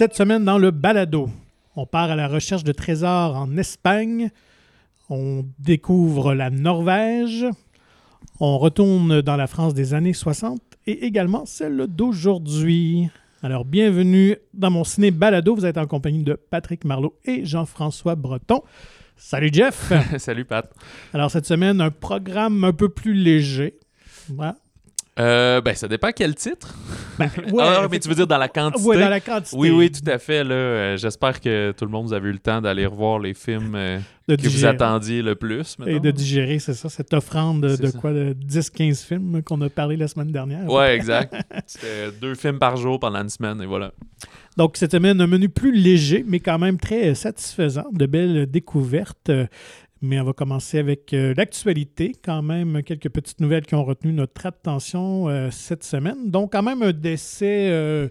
Cette semaine, dans le balado, on part à la recherche de trésors en Espagne. On découvre la Norvège. On retourne dans la France des années 60 et également celle d'aujourd'hui. Alors, bienvenue dans mon ciné balado. Vous êtes en compagnie de Patrick Marlot et Jean-François Breton. Salut Jeff. Salut Pat. Alors, cette semaine, un programme un peu plus léger. Voilà. Euh, ben, ça dépend quel titre. Ben, ouais, ah, mais tu veux dire dans la quantité? Ouais, dans la quantité. Oui, oui, tout à fait. Là, euh, j'espère que tout le monde vous avez eu le temps d'aller revoir les films euh, que vous attendiez le plus. Et de digérer, c'est ça, cette offrande de, ça. quoi, de 10-15 films qu'on a parlé la semaine dernière. Ouais, exact. C'était deux films par jour pendant une semaine et voilà. Donc, cette semaine, un menu plus léger, mais quand même très satisfaisant, de belles découvertes. Mais on va commencer avec euh, l'actualité, quand même, quelques petites nouvelles qui ont retenu notre attention euh, cette semaine. Donc, quand même un décès euh,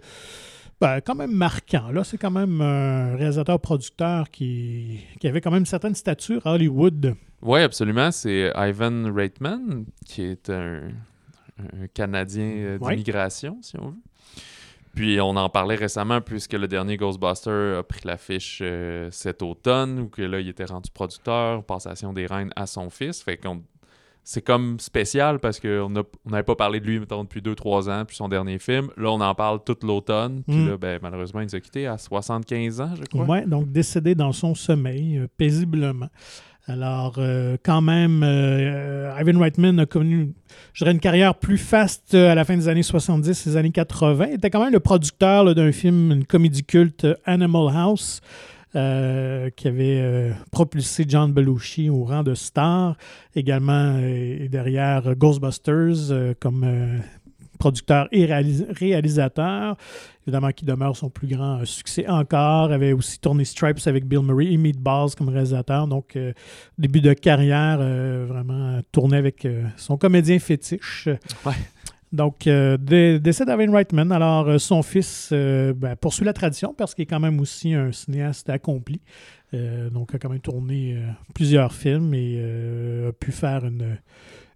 ben, quand même marquant. Là, c'est quand même un réalisateur-producteur qui, qui avait quand même une certaine stature à Hollywood. Oui, absolument. C'est Ivan Reitman, qui est un, un Canadien Ouais. d'immigration, si on veut. Puis on en parlait récemment puisque le dernier Ghostbuster a pris l'affiche euh, cet automne, où que là, il était rendu producteur, passation des reines à son fils. Fait qu'on c'est comme spécial parce qu'on n'avait pas parlé de lui, mettons, depuis 2-3 ans, puis son dernier film. Là, on en parle tout l'automne. Puis Mm. là, ben, malheureusement, il nous a quittés à 75 ans, je crois. Ouais, donc décédé dans son sommeil, euh, paisiblement. Alors, euh, quand même, euh, Ivan Reitman a connu, je dirais, une carrière plus faste euh, à la fin des années 70 et des années 80. Il était quand même le producteur d'un film, une comédie culte, euh, Animal House, euh, qui avait euh, propulsé John Belushi au rang de star. Également, euh, derrière euh, Ghostbusters, euh, comme euh, producteur et réalis- réalisateur évidemment qui demeure son plus grand euh, succès encore. avait aussi tourné Stripes avec Bill Murray et Meatballs comme réalisateur. Donc, euh, début de carrière, euh, vraiment tourné avec euh, son comédien fétiche. Ouais. Donc, dé- décès d'Ivan Reitman. Alors, son fils ben, poursuit la tradition parce qu'il est quand même aussi un cinéaste accompli. Donc, a quand même tourné plusieurs films et a pu faire une,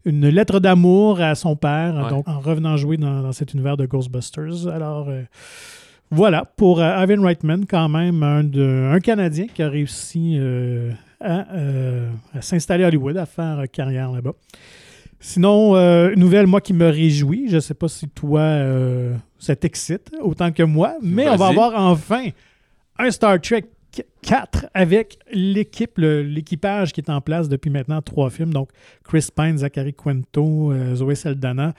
une lettre d'amour à son père, Ouais. donc en revenant jouer dans, dans cet univers de Ghostbusters. Alors, euh, voilà, pour euh, Ivan Reitman, quand même, un, de- un Canadien qui a réussi euh, à, euh, à s'installer à Hollywood, à faire carrière là-bas. Sinon, une nouvelle, moi, qui me réjouit. Je ne sais pas si toi, ça t'excite autant que moi, mais on va avoir enfin un Star Trek 4 avec l'équipe, le- l'équipage qui est en place depuis maintenant trois films. Donc, Chris Pine, Zachary Quinto, euh, Zoé Saldana,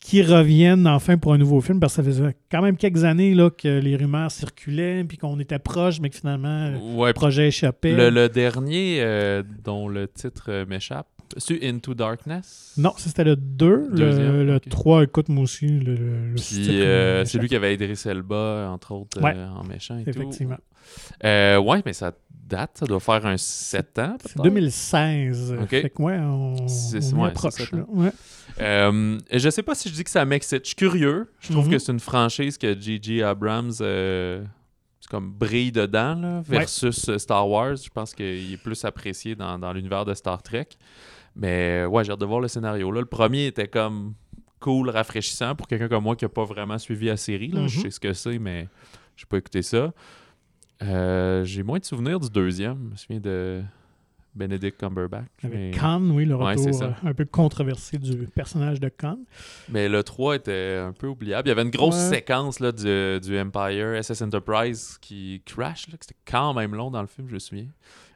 qui reviennent enfin pour un nouveau film parce que ça faisait quand même quelques années là, que les rumeurs circulaient puis qu'on était proche, mais que finalement, le Ouais, projet échappait. Le, le dernier euh, dont le titre euh, m'échappe, c'est Into Darkness? Non, c'était le 2. Le, Deuxième, le ok. 3, écoute, moi aussi, le, le- le Puis euh, c'est lui qui avait Idris Elba, entre autres, Ouais. euh, en méchant et Effectivement. tout. Euh, ouais, mais ça date, ça doit faire un 7 ans. C'est peut-être. 2016. Ok. Fait que, ouais, on, C'est- on y ouais. Euh, je sais pas si je dis que ça m'excite. Je suis curieux. Je trouve Mhm. que c'est une franchise que J.J. Abrams euh, comme brille dedans là, versus euh, Star Wars. Je pense qu'il est plus apprécié dans, dans l'univers de Star Trek. Mais ouais, j'ai hâte de voir le scénario. Là, le premier était comme cool, rafraîchissant pour quelqu'un comme moi qui n'a pas vraiment suivi la série. Là. Je Mhm. sais ce que c'est, mais j'ai pas écouté ça. Euh, j'ai moins de souvenirs du deuxième. Je me souviens de Benedict Cumberbatch. Avec mais... Khan, oui, le retour euh, un peu controversé du personnage de Khan. Mais le 3 était un peu oubliable. Il y avait une grosse Ouais. séquence là, du, du Empire SS Enterprise qui crash. C'était quand même long dans le film, je me souviens.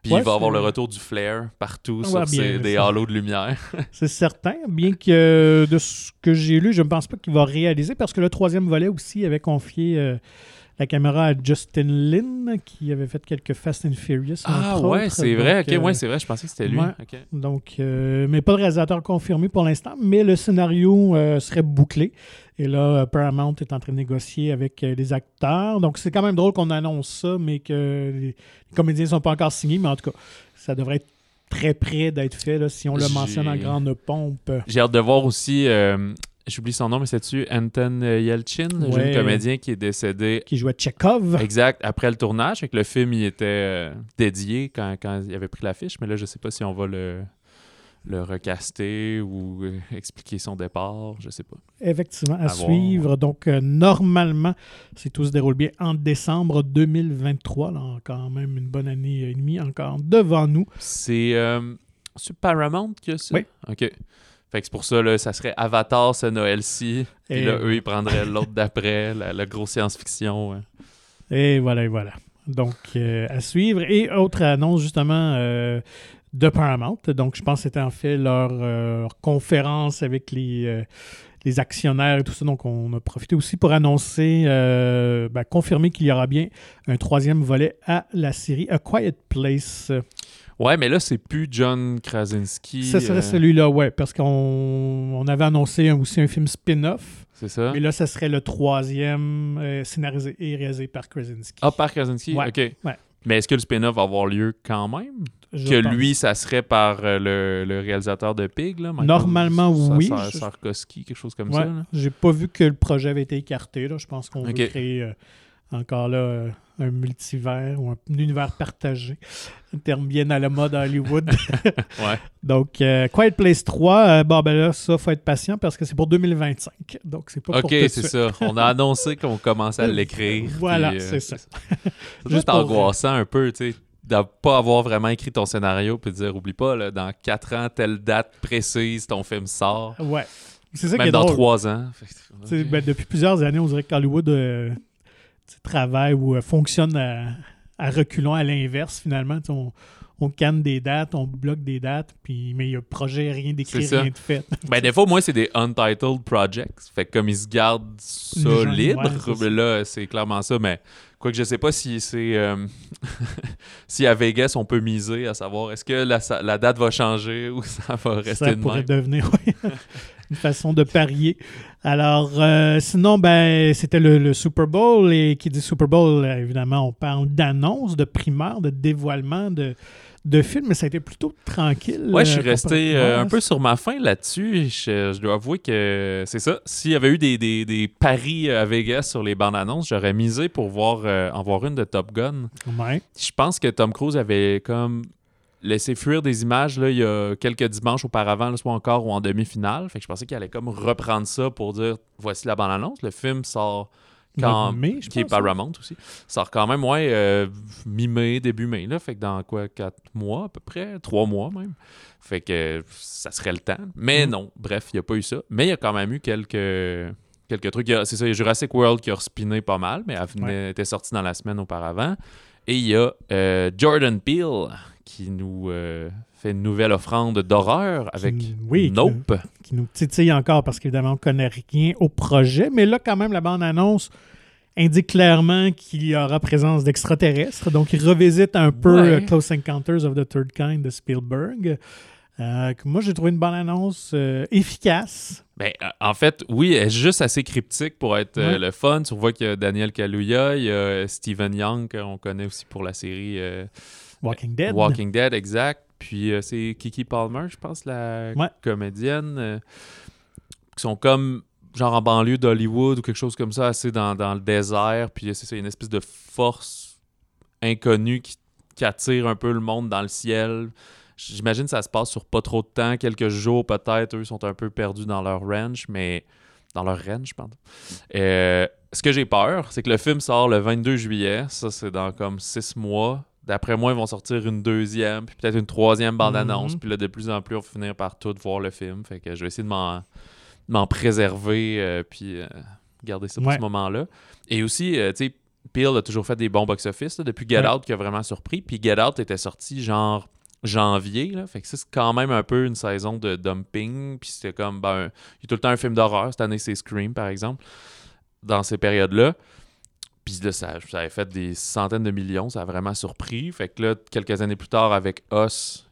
Puis Ouais, il va avoir le retour du flare partout Ouais, sur bien, des halos de lumière. C'est certain, bien que euh, de ce que j'ai lu, je ne pense pas qu'il va réaliser parce que le troisième volet aussi avait confié euh, la caméra à Justin Lin qui avait fait quelques Fast and Furious. ah ouais, c'est vrai. Ok, euh, ouais, c'est vrai. Je pensais que c'était lui. ouais. Donc, euh, mais pas de réalisateur confirmé pour l'instant, mais le scénario euh, serait bouclé. Et là, euh, Paramount est en train de négocier avec euh, les acteurs. Donc, c'est quand même drôle qu'on annonce ça, mais que les, comédiens ne sont pas encore signés. Mais en tout cas, ça devrait être très près d'être fait là, si on le mentionne en grande pompe. J'ai hâte de voir aussi. Euh, J'oublie son nom, mais c'est-tu Anton Yelchin, le jeune comédien qui est décédé Qui jouait Tchekhov. Exact, après le tournage, fait que le film il était euh, dédié quand, quand il avait pris l'affiche, mais là je sais pas si on va le, le recaster ou euh, expliquer son départ, je sais pas. Effectivement, à, À voir. suivre. Donc, euh, normalement, si tout se déroule bien, en décembre 2023, là, quand même une bonne année et demie encore devant nous. C'est euh, c'est Paramount que ça? Oui. OK. Fait que c'est pour ça, là, ça serait Avatar ce Noël-ci. Et- là, eux, ils prendraient l'autre d'après, la, la grosse science-fiction. ouais. Et voilà, et voilà. Donc, euh, à suivre. Et autre annonce, justement, euh, de Paramount. Donc, je pense que c'était en fait leur, euh, leur conférence avec les, les actionnaires et tout ça. Donc, on a profité aussi pour annoncer, ben, confirmer qu'il y aura bien un troisième volet à la série A Quiet Place. Ouais, mais là, c'est plus John Krasinski. Ça serait euh, celui-là, ouais, parce qu'on on avait annoncé un- aussi un film spin-off. C'est ça? Mais là, ça serait le troisième euh, scénarisé et réalisé par Krasinski. Ah, par Krasinski? Ouais, OK. ouais. Mais est-ce que le spin-off va avoir lieu quand même? Je que pense. lui, ça serait par euh, le, le réalisateur de Pig, là? Normalement, oui. Je- Sarkozy, quelque chose comme Ouais, ça. j'ai pas vu que le projet avait été écarté. Là. Je pense qu'on Ok. veut créer encore là un multivers ou un univers partagé. Un terme bien à la mode à Hollywood. Ouais. Donc, euh, Quiet Place 3, euh, bon, ben là, ça, faut être patient parce que c'est pour 2025. Donc, c'est pas pour OK, c'est ça. On a annoncé qu'on commençait à l'écrire. Voilà, euh, c'est ça. Doit Juste angoissant un peu, tu sais, de pas avoir vraiment écrit ton scénario puis de dire, oublie pas, là, dans 4 ans, telle date précise, ton film sort. Ouais. C'est ça qui est dans drôle. 3 ans. Fait que- Tu sais, OK. ben, depuis plusieurs années, on dirait qu'Hollywood euh, travaille ou euh, fonctionne à, à reculons à l'inverse, finalement. On, on canne des dates, on bloque des dates, puis, mais il y a projet, rien d'écrit, rien de fait. Ben, des fois, moi, c'est des untitled projects. Fait que comme ils se gardent ça libre, ouais, là, c'est clairement ça. Mais quoi que je sais pas si c'est. euh, si à Vegas, on peut miser à savoir est-ce que la, la date va changer ou ça va rester ça de pourrait même. devenir ouais, une façon de parier. Alors, euh, sinon, ben, c'était le, le Super Bowl, et qui dit Super Bowl, évidemment, on parle d'annonces, de primeurs, de dévoilements, de, de films, mais ça a été plutôt tranquille. Ouais, je suis euh, resté euh, un peu sur ma faim là-dessus. Je, je dois avouer que c'est ça. S'il y avait eu des, des- des paris à Vegas sur les bandes annonces, j'aurais misé pour voir, euh, en voir une de Top Gun. Ouais. Je pense que Tom Cruise avait comme laissé fuir des images là, il y a quelques dimanches auparavant, là, soit encore ou en demi-finale. Fait que je pensais qu'il allait comme reprendre ça pour dire voici la bande-annonce. Le film sort quand mai, je qui est pense, hein? Paramount aussi. Sort quand même, ouais, euh, mi-mai, début mai, là. Fait que dans quoi, quatre mois à peu près, trois mois même. Fait que ça serait le temps. Mais Mhm. non, bref, il n'y a pas eu ça. Mais il y a quand même eu quelques, quelques trucs. C'est ça, il y a Jurassic World qui a respiné pas mal, mais elle venait- était sortie dans la semaine auparavant. Et il y a euh, Jordan Peele qui nous euh, fait une nouvelle offrande d'horreur avec Qui- oui, Nope. qui nous titille encore parce qu'évidemment, on ne connaît rien au projet. Mais là, quand même, la bande-annonce indique clairement qu'il y aura présence d'extraterrestres. Donc, il revisite un peu Ouais. euh, Close Encounters of the Third Kind de Spielberg. Euh, moi, j'ai trouvé une bande-annonce euh, efficace. Ben, en fait, oui, elle est juste assez cryptique pour être euh, Ouais. le fun. Tu vois qu'il y a Daniel Kaluuya, il y a Stephen Young, qu'on connaît aussi pour la série Walking Dead. Walking Dead, exact. Puis euh, c'est Kiki Palmer, je pense, la Ouais. comédienne, euh, qui sont comme genre en banlieue d'Hollywood ou quelque chose comme ça, assez dans, dans le désert. Puis c'est ça, une espèce de force inconnue qui, qui attire un peu le monde dans le ciel. J'imagine que ça se passe sur pas trop de temps, quelques jours peut-être. Eux sont un peu perdus dans leur ranch, mais dans leur range, pardon. Euh, ce que j'ai peur, c'est que le film sort le 22 juillet. Ça, c'est dans comme six mois. D'après moi, ils vont sortir une deuxième, puis peut-être une troisième bande-annonce. Mhm. Puis là, de plus en plus, on va finir par tout voir le film. Fait que je vais essayer de m'en, préserver, euh, puis euh, garder ça pour Ouais. ce moment-là. Et aussi, euh, tu sais, Peel a toujours fait des bons box-office, depuis Get Ouais. Out qui a vraiment surpris. Puis Get Out était sorti genre janvier, là. Fait que ça, c'est quand même un peu une saison de dumping. Puis c'était comme, ben, il y a tout le temps un film d'horreur. Cette année, c'est Scream, par exemple, dans ces périodes-là. Puis là, ça, ça avait fait des centaines de millions. Ça a vraiment surpris. Fait que là, quelques années plus tard, avec Us,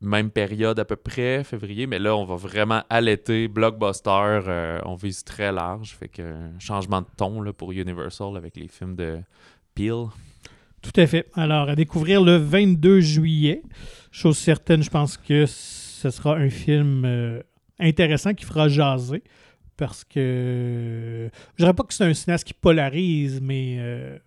même période à peu près, février. Mais là, on va vraiment l'été, blockbuster. euh, on vise très large. Fait que euh, changement de ton pour Universal avec les films de Peel. Tout à fait. Alors, à découvrir le 22 juillet. Chose certaine, je pense que ce sera un film euh, intéressant qui fera jaser. Parce que je dirais pas que c'est un cinéaste qui polarise, mais euh,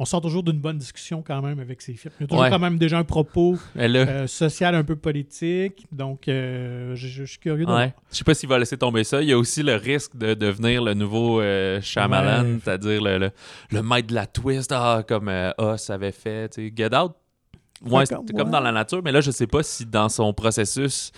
on sort toujours d'une bonne discussion quand même avec ces films. Il y a toujours Ouais. quand même déjà un propos euh, social un peu politique. Donc, euh, je, je suis curieux de voir. Ouais. Je sais pas s'il va laisser tomber ça. Il y a aussi le risque de devenir le nouveau euh, Shyamalan, Ouais. c'est-à-dire le, le, le maître de la twist, ah, comme euh, Us avait fait. tu sais. Get Out, ouais, comme dans la nature, mais là, je sais pas si dans son processus,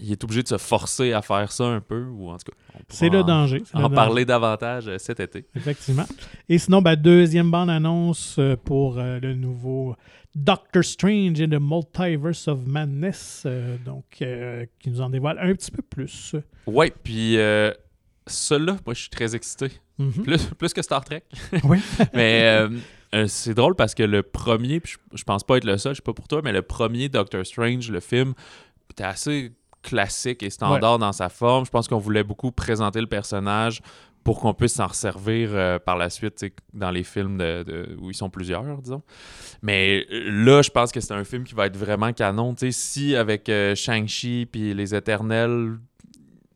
il est obligé de se forcer à faire ça un peu, ou en tout cas, C'est le danger. le En danger. parler davantage euh, cet été. Effectivement. Et sinon, ben, deuxième bande-annonce euh, pour euh, le nouveau Doctor Strange and the Multiverse of Madness, euh, donc euh, qui nous en dévoile un petit peu plus. Ouais, puis celui-là, moi, je suis très excité. Mhm. Plus, plus que Star Trek. Oui. mais c'est drôle parce que le premier, puis je, je pense pas être le seul, je sais pas pour toi, mais le premier Doctor Strange, le film, était assez classique et standard dans sa forme. Je pense qu'on voulait beaucoup présenter le personnage pour qu'on puisse s'en resservir euh, par la suite dans les films de, de- où ils sont plusieurs, disons. Mais euh, là, je pense que c'est un film qui va être vraiment canon. Si avec euh, Shang-Chi puis Les Éternels,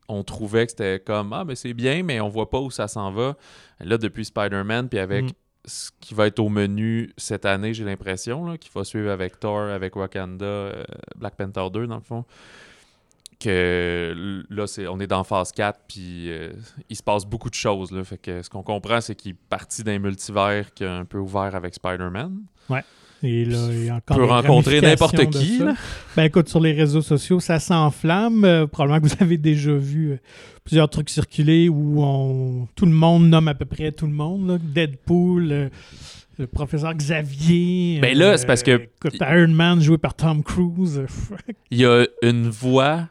on trouvait que c'était comme Ah, mais c'est bien, mais on voit pas où ça s'en va. Là, depuis Spider-Man, puis avec Mm. ce qui va être au menu cette année, j'ai l'impression, là, qu'il va suivre avec Thor, avec Wakanda, euh, Black Panther 2, dans le fond. Que là, on est dans phase 4, puis euh, il se passe beaucoup de choses. Là, fait que ce qu'on comprend, c'est qu'il est parti d'un multivers qui est un peu ouvert avec Spider-Man. Et là, il y a Il encore peut rencontrer n'importe qui. là. Ben écoute, sur les réseaux sociaux, ça s'enflamme. Euh, probablement que vous avez déjà vu euh, plusieurs trucs circuler où on... tout le monde nomme à peu près tout le monde. là. Deadpool, le professeur Xavier. Ben là, c'est parce que- écoute, Iron Man joué par Tom Cruise. Il y a une voix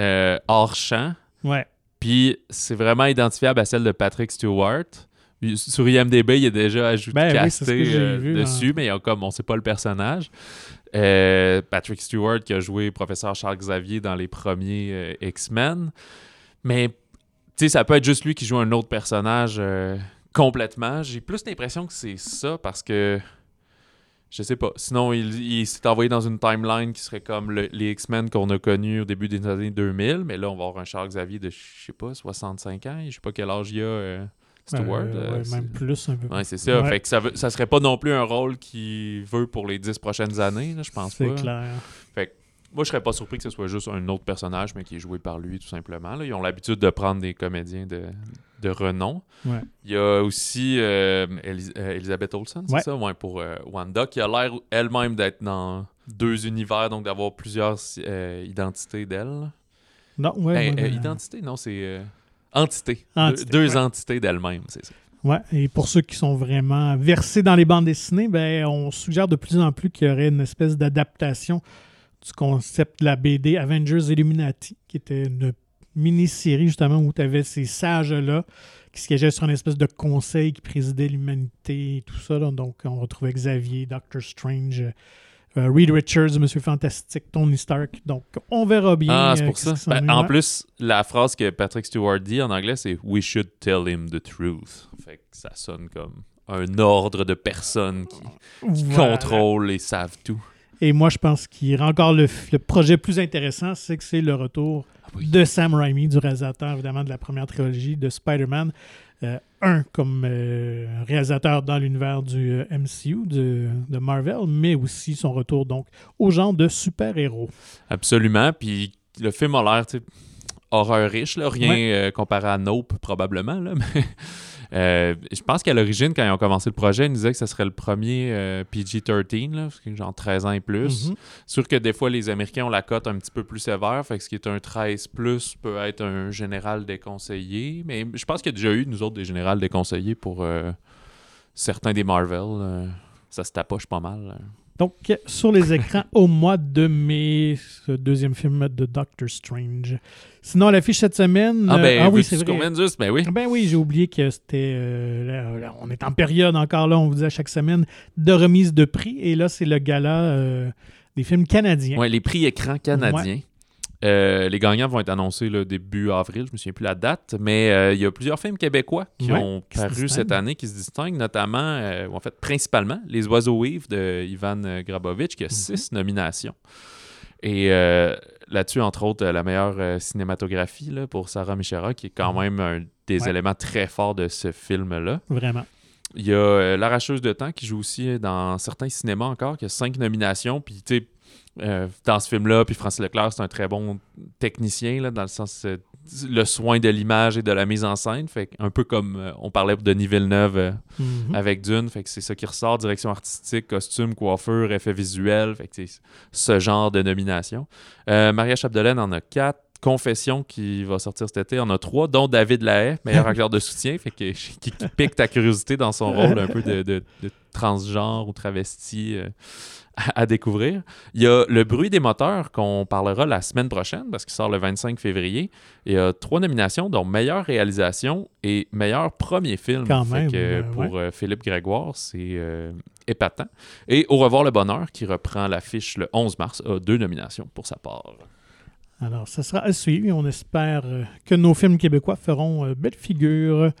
euh, hors champ ouais. Puis c'est vraiment identifiable à celle de Patrick Stewart. Sur IMDB, il est déjà ajouté Ben casté euh, vu, dessus, mais y a comme on sait pas le personnage. Euh, Patrick Stewart qui a joué professeur Charles Xavier dans les premiers euh, X-Men. Mais tu sais, ça peut être juste lui qui joue un autre personnage euh, complètement. J'ai plus l'impression que c'est ça parce que je sais pas. Sinon, il, il s'est envoyé dans une timeline qui serait comme le- les X-Men qu'on a connus au début des années 2000. Mais là, on va avoir un Charles Xavier de, je sais pas, 65 ans. Je sais pas quel âge il a, euh, Stewart. Euh, euh, ouais, c'est- même plus un peu. Ouais, c'est ça. Ouais. Fait que ça, veut- ça serait pas non plus un rôle qu'il veut pour les 10 prochaines années, là, je pense C'est pas. clair. Moi, je serais pas surpris que ce soit juste un autre personnage, mais qui est joué par lui, tout simplement. là. Ils ont l'habitude de prendre des comédiens de, de renom. Ouais. Il y a aussi euh, Elis- euh, Elizabeth Olsen, c'est Ouais. ça? Ouais, pour euh, Wanda, qui a l'air elle-même d'être dans deux univers, donc d'avoir plusieurs euh, identités d'elle. Non, ouais, ouais. identité? Non, c'est... entité. Entité, Deux, entités d'elle-même, c'est ça. Ouais, et pour ceux qui sont vraiment versés dans les bandes dessinées, ben, on suggère de plus en plus qu'il y aurait une espèce d'adaptation du concept de la BD Avengers Illuminati, qui était une mini-série justement où tu avais ces sages-là qui siégeaient sur une espèce de conseil qui présidait l'humanité et tout ça. là. Donc, on retrouvait Xavier, Doctor Strange, euh, Reed Richards, Monsieur Fantastique, Tony Stark. Donc, on verra bien. Ah, c'est euh, pour ça. Ben, en plus, la phrase que Patrick Stewart dit en anglais, c'est We should tell him the truth. Fait que ça sonne comme un ordre de personnes qui, qui Voilà. contrôlent et savent tout. Et moi, je pense qu'il y a encore le, le projet plus intéressant, c'est que c'est le retour oui. de Sam Raimi, du réalisateur évidemment de la première trilogie de Spider-Man. Euh, un comme euh, réalisateur dans l'univers du euh, MCU, de, de Marvel, mais aussi son retour donc au genre de super-héros. Absolument. Puis le film a l'air, horreur riche, là. rien Ouais. comparé à Nope, probablement. Là, mais, euh, je pense qu'à l'origine, quand ils ont commencé le projet, ils nous disaient que ce serait le premier euh, PG-13, là, parce que genre 13 ans et plus. Mhm. Sûr que des fois, les Américains ont la cote un petit peu plus sévère. Fait que ce qui est un 13 plus peut être un général déconseillé. Mais je pense qu'il y a déjà eu, nous autres, des générales déconseillés pour euh, certains des Marvel. ça se tapoche pas mal. là. Donc, sur les écrans au mois de mai, ce deuxième film de Doctor Strange. Sinon, à l'affiche cette semaine. Ah, euh, ben, ah oui, c'est vrai. juste? Ben oui. Ben oui, j'ai oublié que c'était. euh, là, là, on est en période encore là, on vous dit à chaque semaine, de remise de prix. Et là, c'est le gala euh, des films canadiens. Ouais, les prix écrans canadiens. Euh, les gagnants vont être annoncés le début avril, je me souviens plus la date, mais euh, il y a plusieurs films québécois qui ont qui paru cette année, qui se distinguent, notamment, euh, ou en fait, principalement, Les Oiseaux Yves de Ivan Grabovitch, qui a Mhm. six nominations. Et là-dessus, entre autres, la meilleure cinématographie là, pour Sarah Michera, qui est quand même un des Mhm. Ouais. éléments très forts de ce film-là. Vraiment. Il y a L'Arracheuse de temps qui joue aussi dans certains cinémas encore, qui a cinq nominations. Puis, tu sais, euh, dans ce film-là, puis Francis Leclerc, c'est un très bon technicien, là, dans le sens euh, le soin de l'image et de la mise en scène. Fait un peu comme euh, on parlait de Denis Villeneuve Mhm. avec Dune. Fait que c'est ça qui ressort direction artistique, costume, coiffure, effets visuels. Fait que c'est ce genre de nomination. Maria Chapdelaine en a quatre. Confession qui va sortir cet été en a trois, dont David Lahaye, meilleur acteur de soutien, fait que, qui, qui pique ta curiosité dans son rôle un peu de, de- de transgenre ou travesti à, à découvrir. Il y a Le bruit des moteurs qu'on parlera la semaine prochaine parce qu'il sort le 25 février. Il y a trois nominations, dont meilleure réalisation et meilleur premier film. Quand Fait même, que, euh, pour euh, Philippe Grégoire, c'est euh, épatant. Et Au revoir le bonheur, qui reprend l'affiche le 11 mars, a deux nominations pour sa part. Alors, ça sera à suivre et on espère que nos films québécois feront belle figure.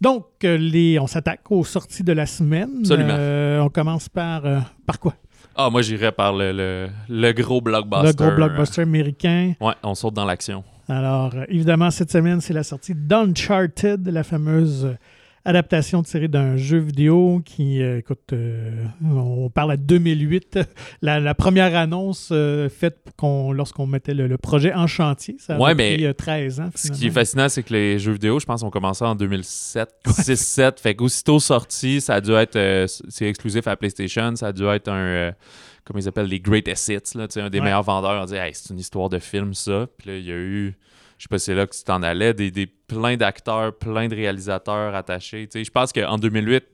Donc, euh, les, on s'attaque aux sorties de la semaine. Absolument. Euh, on commence par, euh, par quoi? Ah, moi j'irais par le, le, le gros blockbuster. Le gros blockbuster américain. Ouais, on saute dans l'action. Alors, évidemment, cette semaine, c'est la sortie d'Uncharted, la fameuse adaptation tirée d'un jeu vidéo qui, euh, écoute, euh, on parle à 2008, la, la première annonce euh, faite qu'on- lorsqu'on mettait le, le projet en chantier. Ça a Ouais, pris mais euh, 13 ans. Ce qui est fascinant, c'est que les jeux vidéo, je pense, ont commencé en 2007, 6-7. Fait qu'aussitôt sorti, ça a dû être. c'est exclusif à PlayStation. Ça a dû être un. comment ils appellent les greatest hits, là, tu sais, un des Ouais. meilleurs vendeurs. On dit, hey, c'est une histoire de film, ça. Puis là, il y a eu. Je sais pas si c'est là que tu t'en allais, des, des, plein d'acteurs, plein de réalisateurs attachés. Tu sais, je pense qu'en 2008,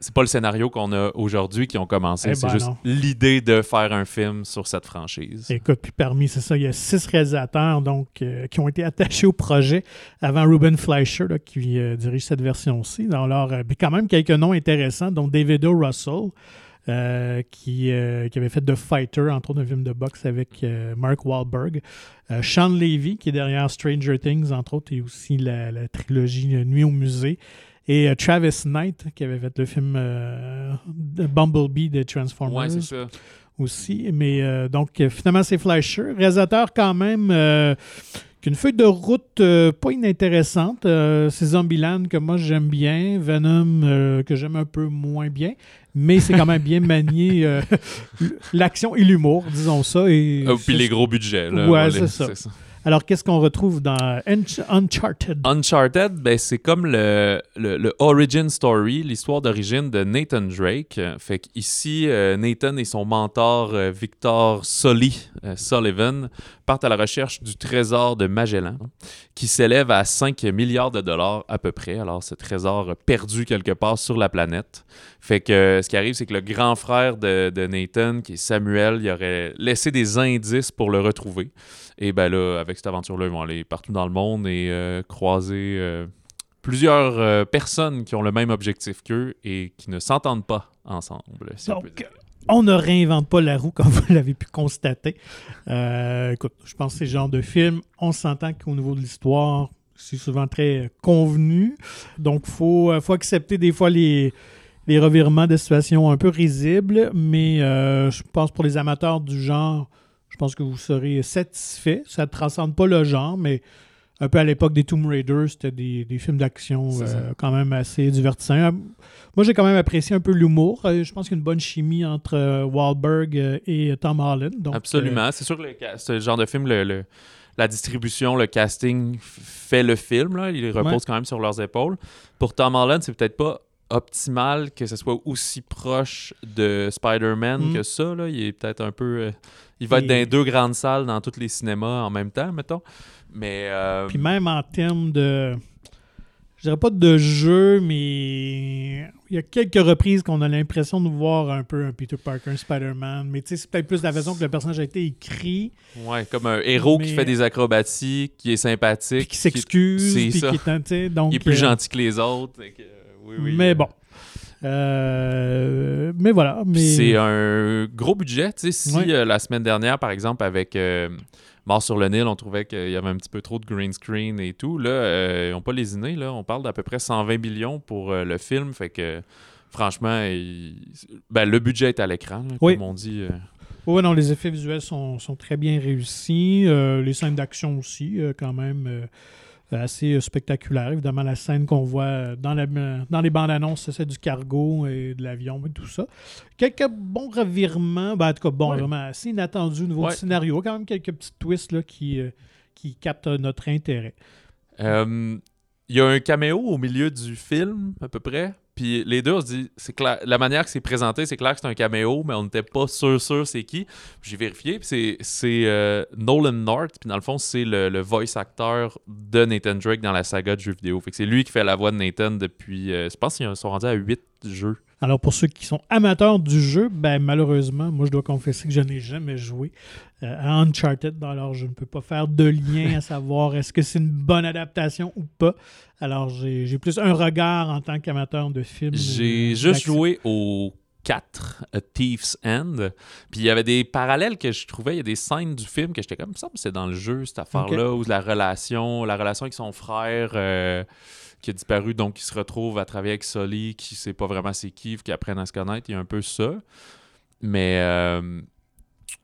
c'est pas le scénario qu'on a aujourd'hui qui ont commencé. Eh c'est ben juste l'idée de faire un film sur cette franchise. Écoute, puis parmi, c'est ça, il y a six réalisateurs donc, euh, qui ont été attachés au projet avant Ruben Fleischer, là, qui euh, dirige cette version-ci. Alors, euh, quand même quelques noms intéressants, dont David O. Russell, euh, qui, euh, qui avait fait The Fighter, entre autres un film de boxe avec euh, Mark Wahlberg. Sean Levy, qui est derrière Stranger Things, entre autres, et aussi la, la trilogie Nuit au musée. Et Travis Knight, qui avait fait le film Bumblebee de Transformers Ouais, c'est ça. aussi. Mais donc, finalement, c'est Fleischer. Réalisateur quand même qu'une feuille de route euh, pas inintéressante. Euh, c'est Zombieland que moi j'aime bien. Venom euh, que j'aime un peu moins bien. Mais c'est quand même bien manié euh, l'action et l'humour, disons ça. Et Ah, puis les gros budgets. Là, Ouais, c'est ça. Alors, qu'est-ce qu'on retrouve dans Unch- Uncharted? Uncharted, ben, c'est comme le, le, origin story, l'histoire d'origine de Nathan Drake. Fait qu'ici, euh, Nathan et son mentor euh, Victor Soli, euh, Sullivan partent à la recherche du trésor de Magellan, qui s'élève à 5 milliards de dollars à peu près. Alors, ce trésor perdu quelque part sur la planète. Fait que ce qui arrive, c'est que le grand frère de, de Nathan, qui est Samuel, il aurait laissé des indices pour le retrouver. Et ben là, avec cette aventure-là, ils vont aller partout dans le monde et euh, croiser euh, plusieurs euh, personnes qui ont le même objectif qu'eux et qui ne s'entendent pas ensemble. si on peut Donc, dire. on ne réinvente pas la roue, comme vous l'avez pu constater. Écoute, je pense que c'est le genre de film, on s'entend qu'au niveau de l'histoire, c'est souvent très convenu. Donc, il faut, faut accepter des fois les, les revirements de situation un peu risibles, mais euh, je pense pour les amateurs du genre, pense que vous serez satisfaits. Ça ne transcende pas le genre, mais un peu à l'époque des Tomb Raider, c'était des, des films d'action euh, quand même assez divertissants. Euh, Moi, j'ai quand même apprécié un peu l'humour. Euh, je pense qu'il y a une bonne chimie entre Wahlberg et Tom Holland. Donc, Absolument. C'est sûr que le ce genre de film, le, le- la distribution, le casting fait le film. Là. Il repose Ouais. quand même sur leurs épaules. Pour Tom Holland, c'est peut-être pas optimal que ce soit aussi proche de Spider-Man Mm. que ça. Là. Il est peut-être un peu... euh, il va Et- être dans les deux grandes salles dans tous les cinémas en même temps, mettons. Mais... euh, Puis même en termes de. Je dirais pas de jeu, mais il y a quelques reprises qu'on a l'impression de voir un peu un Peter Parker, un Spider-Man. Mais tu sais, c'est peut-être plus la façon que le personnage a été écrit, Ouais, comme un héros qui fait des acrobaties, qui est sympathique. puis qui s'excuse, c'est puis ça. qui est. Donc, Il est plus euh, gentil que les autres. que, oui, oui, mais euh, bon. Euh, mais voilà. Mais... C'est un gros budget. Si Ouais. euh, la semaine dernière, par exemple, avec euh, Mort sur le Nil, on trouvait qu'il y avait un petit peu trop de green screen et tout, là, ils n'ont pas lésiné. Là. On parle d'à peu près 120 millions pour le film. Fait que, franchement, il- ben, le budget est à l'écran, Oui. comme on dit. Oui, non, les effets visuels sont, sont très bien réussis. Les scènes d'action aussi, quand même. Euh, assez euh, spectaculaire. Évidemment, la scène qu'on voit euh, dans, la, dans les bandes annonces, c'est du cargo et de l'avion et tout ça. Quelques bons revirements, ben, en tout cas, bon, Ouais. vraiment assez inattendus au niveau Ouais. du scénario. Quand même quelques petits twists là, qui, euh, qui captent notre intérêt. Euh, Il y a un caméo au milieu du film, à peu près. Puis les deux, on se dit, c'est la manière que c'est présenté, c'est clair que c'est un caméo, mais on n'était pas sûr, sûr c'est qui. J'ai vérifié, puis c'est, c'est euh, Nolan North, puis dans le fond, c'est le, le voice acteur de Nathan Drake dans la saga de jeux vidéo. Fait que c'est lui qui fait la voix de Nathan depuis, euh, je pense qu'ils sont rendus à 8 jeux. Alors, pour ceux qui sont amateurs du jeu, ben, malheureusement, moi, je dois confesser que je n'ai jamais joué euh, à Uncharted. Alors, je ne peux pas faire de lien à savoir est-ce que c'est une bonne adaptation ou pas. Alors, j'ai j'ai plus un regard en tant qu'amateur de film. J'ai euh, juste d'action. joué au 4, A Thief's End. Puis il y avait des parallèles que je trouvais. Il y a des scènes du film que j'étais comme ça, c'est dans le jeu, cette affaire-là, où la relation, la relation avec son frère euh, qui a disparu, donc qui se retrouve à travailler avec Sully, qui sait pas vraiment c'est qui, qui apprennent à se connaître. Il y a un peu ça. Mais euh,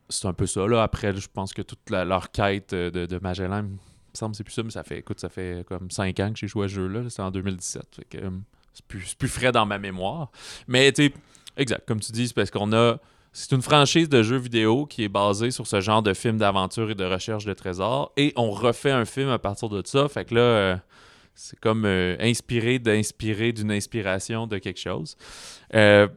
c'est un peu ça. Là. Après, je pense que toute la- leur quête euh, de, de Magellan, il me semble c'est plus ça, mais ça fait, écoute, ça fait comme 5 ans que j'ai joué à ce jeu-là. C'était en 2017. Fait que, euh, c'est plus, frais dans ma mémoire. Mais tu exact, comme tu dis, c'est parce qu'on a. C'est une franchise de jeux vidéo qui est basée sur ce genre de film d'aventure et de recherche de trésors. Et on refait un film à partir de ça. Fait que là, euh, c'est comme euh, inspiré d'inspirer d'une inspiration de quelque chose. Euh,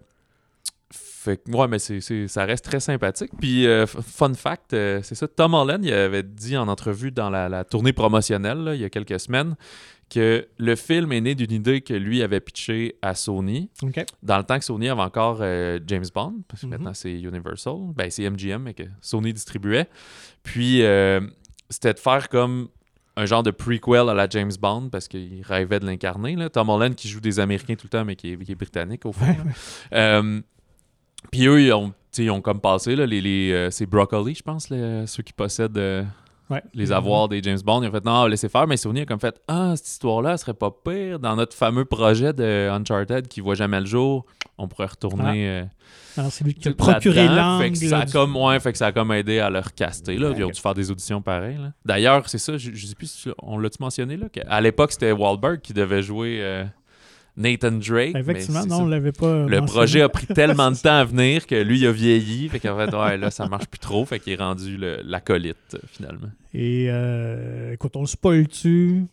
fait que, ouais, mais ça reste très sympathique. Puis, euh, fun fact, euh, c'est ça, Tom Holland, il avait dit en entrevue dans la, la tournée promotionnelle, là, il y a quelques semaines, que le film est né d'une idée que lui avait pitchée à Sony, OK. dans le temps que Sony avait encore euh, James Bond, parce que Mhm. maintenant c'est Universal, ben c'est MGM, mais que Sony distribuait. Puis, euh, c'était de faire comme un genre de prequel à la James Bond, parce qu'il rêvait de l'incarner. là. Tom Holland qui joue des Américains tout le temps, mais qui est, qui est britannique au fond. Ouais, là. ouais. Euh, puis eux, ils ont, ils ont comme passé, là, les, les, euh, c'est Broccoli, je pense, les- ceux qui possèdent euh, Ouais. les avoirs des James Bond. Ils ont fait non, laissez faire, mais Sony a comme fait Ah, cette histoire-là, elle serait pas pire. Dans notre fameux projet de Uncharted qui voit jamais le jour, on pourrait retourner. euh, Alors, c'est lui qui a procuré l'angle. Fait ça a comme, ouais, fait que ça a comme aidé à le recaster. Là. Ils ont dû faire des auditions pareilles. D'ailleurs, c'est ça, je, je sais plus si on l'a-tu mentionné là. À l'époque, c'était Wahlberg qui devait jouer euh, Nathan Drake. Effectivement, non, ça. on l'avait pas. Le mentionné. projet a pris tellement de temps à venir que lui, il a vieilli. Fait qu'en fait, ouais, là, ça marche plus trop. Fait qu'il est rendu l'acolyte, euh, finalement. Et euh, écoute, on le spoil-tu?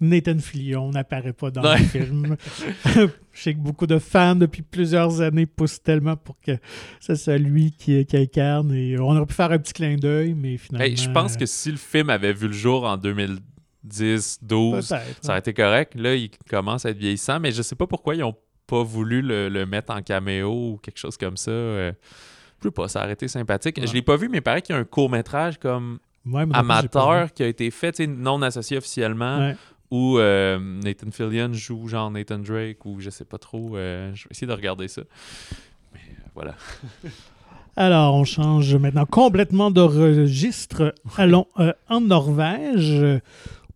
Nathan Fillion n'apparaît pas dans Ouais. le film. Je sais que beaucoup de fans depuis plusieurs années poussent tellement pour que ce soit lui qui, qui incarne. Et on aurait pu faire un petit clin d'œil, mais finalement. Hey, je pense que si le film avait vu le jour en 2010, 12, Peut-être. ça aurait été correct. Là, il commence à être vieillissant, mais je sais pas pourquoi ils ont pas voulu le, le mettre en caméo ou quelque chose comme ça. Euh, je sais pas, ça aurait été sympathique. Ouais. Je l'ai pas vu, mais il paraît qu'il y a un court-métrage comme Ouais, plus, amateur qui a été fait, non associé officiellement. Ouais. où euh, Nathan Fillion joue genre Nathan Drake ou je sais pas trop. euh, je vais essayer de regarder ça. Mais euh, voilà. Alors, on change maintenant complètement de registre. Allons euh, en Norvège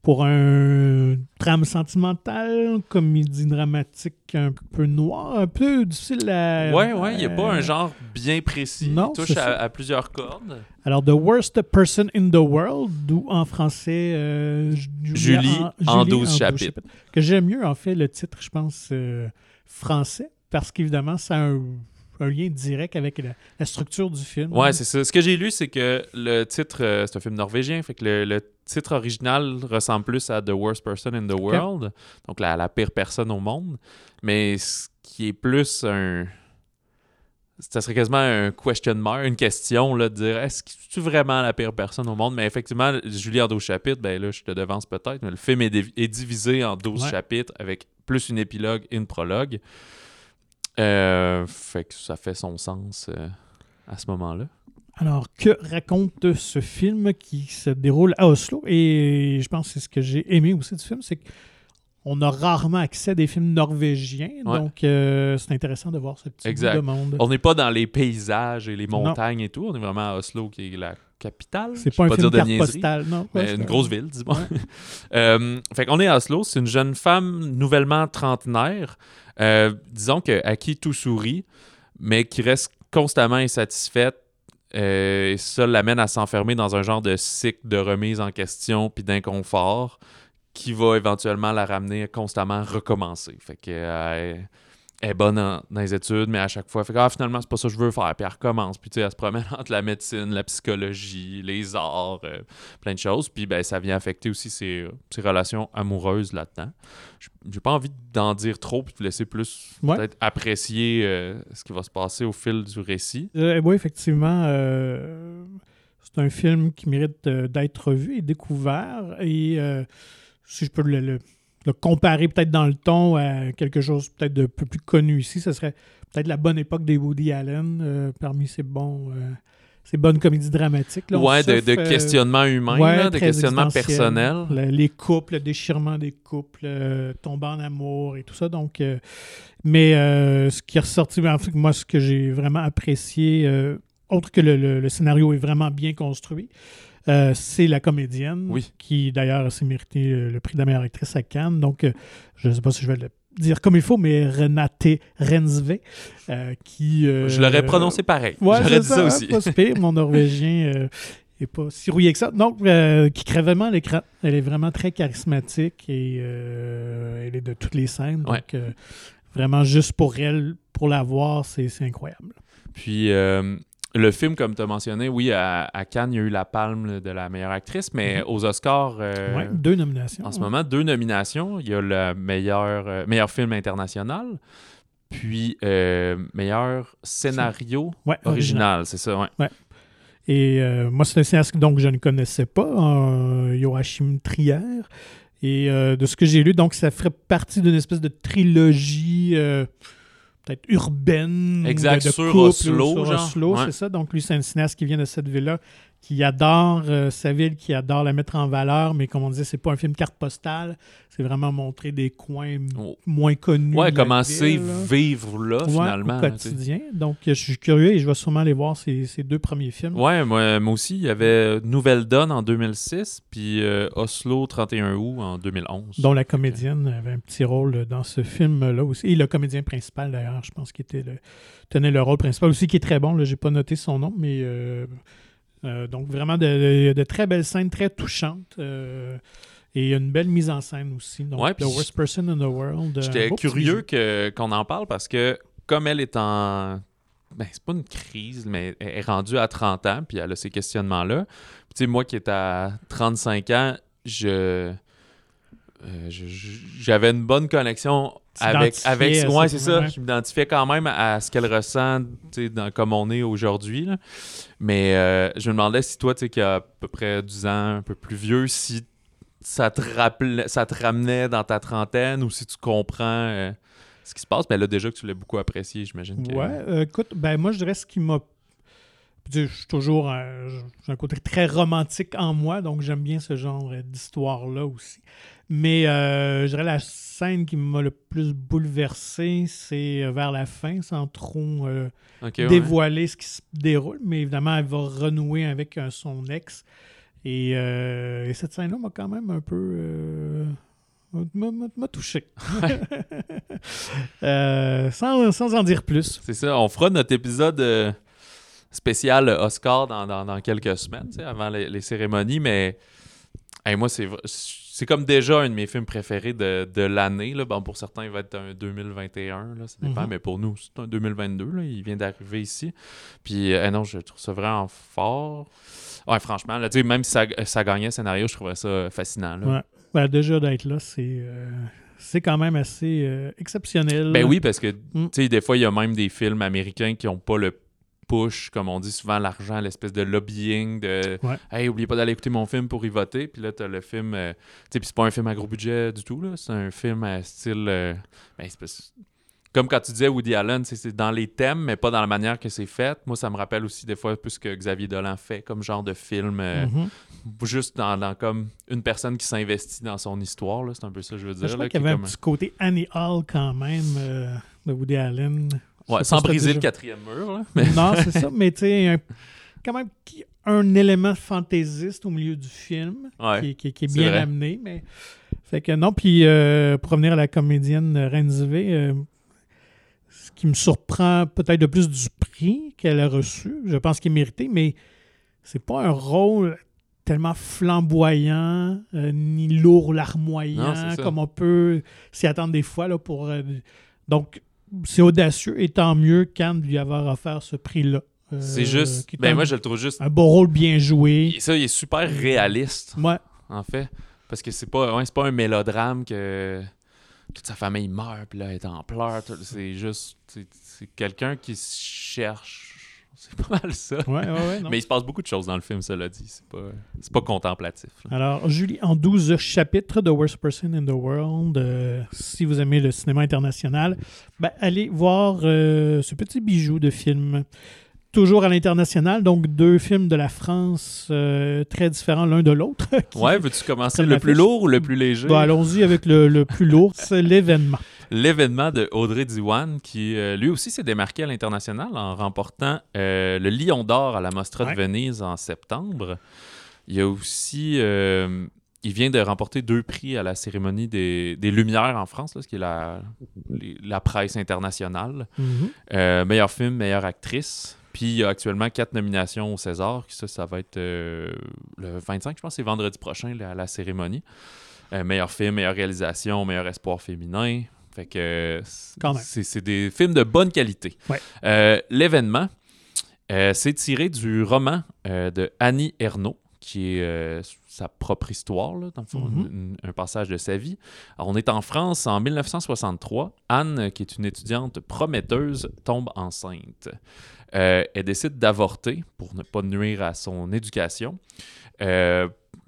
pour un drame sentimental, comédie dramatique un peu noire, un peu difficile à. Ouais, ouais, il n'y a pas euh, un genre bien précis. non, il touche c'est à, plusieurs cordes. Alors, The Worst Person in the World, ou en français, euh, Julia Julie en 12 chapitres. chapitres. Que j'aime mieux, en fait, le titre, je pense, euh, français, parce qu'évidemment, ça a un, un lien direct avec la, la structure du film. Ouais, c'est ça. Ce que j'ai lu, c'est que le titre, euh, c'est un film norvégien, fait que le, le titre original ressemble plus à The Worst Person in the World, donc la, la pire personne au monde, mais ce qui est plus un... Ça serait quasiment un question mark, une question, là, de dire est-ce que tu vraiment la pire personne au monde? Mais effectivement, Julie en 12 chapitres, ben là, je te devance peut-être, mais le film est, div- est divisé en 12 Ouais. chapitres avec plus une épilogue et une prologue. Euh, fait que ça fait son sens euh, à ce moment-là. Alors, que raconte ce film qui se déroule à Oslo? Et je pense que c'est ce que j'ai aimé aussi du film, c'est qu'on a rarement accès à des films norvégiens, Ouais. donc euh, c'est intéressant de voir ce petit Exact. bout de monde. On n'est pas dans les paysages et les Non. montagnes et tout. On est vraiment à Oslo, qui est la capitale. C'est pas un film dire de postale, non? mais Ouais, une grosse ville, dis-moi. Ouais. Euh, fait qu'on est à Oslo. C'est une jeune femme nouvellement trentenaire. euh, disons que, à qui tout sourit, mais qui reste constamment insatisfaite. Euh, et ça l'amène à s'enfermer dans un genre de cycle de remise en question puis d'inconfort qui va éventuellement la ramener constamment recommencer. Fait que euh, elle est bonne en- dans les études, mais à chaque fois, fait que, ah, finalement, c'est pas ça que je veux faire. Puis elle recommence. Puis tu sais, elle se promène entre la médecine, la psychologie, les arts, euh, plein de choses. Puis ben, ça vient affecter aussi ses, ses relations amoureuses là-dedans. J'ai pas envie d'en dire trop, puis de laisser plus Ouais. peut-être apprécier euh, ce qui va se passer au fil du récit. Oui, effectivement, c'est un film qui mérite d'être vu et découvert. Et si je peux le, le- le comparer peut-être dans le ton à quelque chose peut-être de peu plus connu ici, ce serait peut-être la bonne époque des Woody Allen euh, parmi ces bons, euh, ces bonnes comédies dramatiques. là. Ouais, de, de euh, questionnements humains, ouais, là, de personnels. Le- les couples, le déchirement des couples, euh, tomber en amour et tout ça. Donc, euh, mais euh, ce qui est ressorti, en fait, moi, ce que j'ai vraiment apprécié, euh, autre que le, le- le scénario est vraiment bien construit, euh, c'est la comédienne, Oui. qui d'ailleurs s'est mérité euh, le prix de la meilleure actrice à Cannes. Donc, euh, je ne sais pas si je vais le dire comme il faut, mais Renate Rensve, euh, qui... euh, Je l'aurais prononcé pareil. Ouais, J'aurais dit ça, aussi. Pas pire, mon norvégien euh, est pas si rouillé que ça. Donc, qui crève vraiment l'écran. Elle est vraiment très charismatique et elle est de toutes les scènes. Ouais. Donc, vraiment, juste pour elle, pour la voir, c'est c'est incroyable. Puis le film, comme tu as mentionné, oui, à, à Cannes, il y a eu la palme de la meilleure actrice, mais Mhm. aux Oscars, euh, Ouais, deux nominations. en ce moment, deux nominations. Il y a le meilleur, euh, meilleur film international, puis euh, meilleur scénario Ouais, original, c'est ça, ouais. Et moi, c'est un cinéaste donc je ne connaissais pas, Joachim Trier. Et de ce que j'ai lu, donc ça ferait partie d'une espèce de trilogie peut-être urbaine. Exact, de, de sur couple, Oslo, sur. Oslo, Ouais. c'est ça. Donc lui, c'est un cinéaste qui vient de cette ville-là, qui adore euh, sa ville, qui adore la mettre en valeur, mais comme on disait, c'est pas un film carte postale. C'est vraiment montrer des coins Oh. moins connus. Ouais, ville, là. vivre là, Ouais, finalement. au quotidien. Donc, je suis curieux et je vais sûrement aller voir ces, ces deux premiers films. Ouais, moi, moi aussi, il y avait Nouvelle Donne en 2006, puis euh, Oslo 31 août en 2011. dont la comédienne avait un petit rôle dans ce film-là aussi. Et le comédien principal, d'ailleurs, je pense qu'il était le, tenait le rôle principal aussi, qui est très bon. Je n'ai pas noté son nom, mais euh, euh, donc vraiment de, de- de très belles scènes, très touchantes. euh, et une belle mise en scène aussi. Donc, Ouais, The Worst Person in the World. euh, J'étais curieux que, qu'on en parle parce que comme elle est en... Ben, c'est pas une crise, mais elle est rendue à 30 ans, puis elle a ces questionnements-là. Puis, Tu sais, moi qui est à 35 ans, je... euh, j'avais une bonne connexion avec, avec à ouais ça, c'est ça ouais. je m'identifiais quand même à ce qu'elle ressent dans- comme on est aujourd'hui là. mais euh, je me demandais si toi tu sais qui a à peu près 10 ans un peu plus vieux si ça te rappelait ça te ramenait dans ta trentaine ou si tu comprends euh, ce qui se passe mais là déjà que tu l'as beaucoup apprécié j'imagine que... Ouais, écoute, ben moi, je dirais ce qui m'a. Je suis toujours. un- J'ai un côté très romantique en moi, donc j'aime bien ce genre euh, d'histoire-là aussi. Mais euh, je dirais la scène qui m'a le plus bouleversé, c'est euh, vers la fin, sans trop euh, ouais. dévoiler ce qui se déroule. Mais évidemment, elle va renouer avec euh, son ex. Et, et cette scène-là m'a quand même un peu. m'a- touché. Sans, sans en dire plus. C'est ça, on fera notre épisode spécial Oscar dans, dans- dans quelques semaines, avant les, les cérémonies, mais hey, moi, c'est, v- c'est comme déjà un de mes films préférés de, de l'année. Là. Bon, pour certains, il va être un 2021, là, ça dépend, Mhm. mais pour nous, c'est un 2022, là, il vient d'arriver ici. Puis, euh, non, je trouve ça vraiment fort. Ouais, franchement, là, même si ça, ça gagnait scénario, je trouverais ça fascinant. là. Ouais. Ben, déjà d'être là, c'est euh, c'est quand même assez euh, exceptionnel. Ben oui, parce que, Mm. tu sais, des fois, il y a même des films américains qui n'ont pas le push, comme on dit souvent, l'argent, l'espèce de lobbying, de Ouais. Hey, oubliez pas d'aller écouter mon film pour y voter. Puis là, t'as le film. euh, tu sais, puis c'est pas un film à gros budget du tout, là. C'est un film à style. euh, ben, Comme quand tu disais Woody Allen, c'est- dans les thèmes, mais pas dans la manière que c'est fait. Moi, ça me rappelle aussi des fois plus ce que Xavier Dolan fait comme genre de film. euh, Mhm. Juste dans, dans comme une personne qui s'investit dans son histoire, là. C'est un peu ça je veux dire. Je crois qu'il y avait un comme- petit côté Annie Hall quand même euh, de Woody Allen. Ouais, sans briser déjà- le quatrième mur, là. Mais... Non, c'est ça, mais tu sais, quand même un élément fantaisiste au milieu du film Ouais. qui, qui- qui est bien amené. Mais... Fait que non, puis euh, pour revenir à la comédienne Renzivé, euh, ce qui me surprend peut-être de plus du prix qu'elle a reçu, je pense qu'il est mérité, mais c'est pas un rôle tellement flamboyant, euh, ni lourd larmoyant, comme on peut s'y attendre des fois. Là, pour, euh, donc, c'est audacieux et tant mieux Cannes de lui avoir offert ce prix-là. Euh, C'est juste. qui Ben, moi, je le trouve juste. un beau rôle bien joué. il- Ça, il est super réaliste, Ouais, en fait. Parce que c'est pas, ouais, c'est pas un mélodrame que toute sa famille meurt, puis là, elle est en pleurs. C'est juste. C'est c'est quelqu'un qui se cherche. C'est pas mal ça. ouais, ouais, ouais, non. Mais il se passe beaucoup de choses dans le film, cela dit. C'est pas, c'est pas contemplatif. là. Alors, Julie, en 12 chapitres de Worst Person in the World, euh, si vous aimez le cinéma international, ben, allez voir euh, ce petit bijou de film. Toujours à l'international, donc deux films de la France euh, très différents l'un de l'autre. Ouais, veux-tu commencer Comme le plus lourd ou le plus léger? Bon, allons-y avec le, le plus lourd, c'est l'événement. L'événement de Audrey Diwan, qui euh, lui aussi s'est démarqué à l'international en remportant euh, le Lion d'or à la Mostra Ouais. de Venise en septembre. Il y a aussi. euh, il vient de remporter deux prix à la cérémonie des, des Lumières en France, là, ce qui est la, la presse internationale. Mhm. Meilleur film, meilleure actrice. Puis il y a actuellement quatre nominations au César. Ça, ça va être le 25, je pense, c'est vendredi prochain, la, la cérémonie. Euh, meilleur film, meilleure réalisation, meilleur espoir féminin. Fait que c'est- des films de bonne qualité. Ouais. Euh, L'événement, euh, c'est tiré du roman euh, de Annie Ernaux, qui est sa propre histoire, là, dans le fond, Mhm. une- un passage de sa vie. Alors, on est en France en 1963. Anne, qui est une étudiante prometteuse, tombe enceinte. Elle décide d'avorter pour ne pas nuire à son éducation.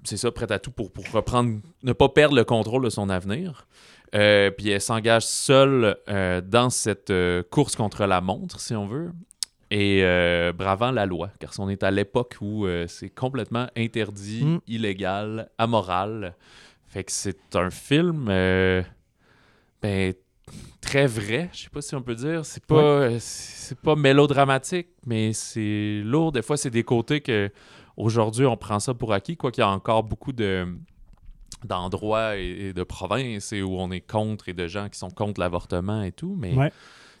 C'est ça, prête à tout pour, pour reprendre, ne pas perdre le contrôle de son avenir. Euh, puis elle s'engage seule euh, dans cette euh, course contre la montre, si on veut, et bravant la loi, car on est à l'époque où c'est complètement interdit, Mm. illégal, amoral. Fait que c'est un film ben, très vrai, je sais pas si on peut dire. C'est pas, c'est pas mélodramatique, mais c'est lourd. Des fois, c'est des côtés que aujourd'hui on prend ça pour acquis, quoi qu'il y a encore beaucoup de d'endroits et, et de provinces et où on est contre et de gens qui sont contre l'avortement et tout, mais Ouais.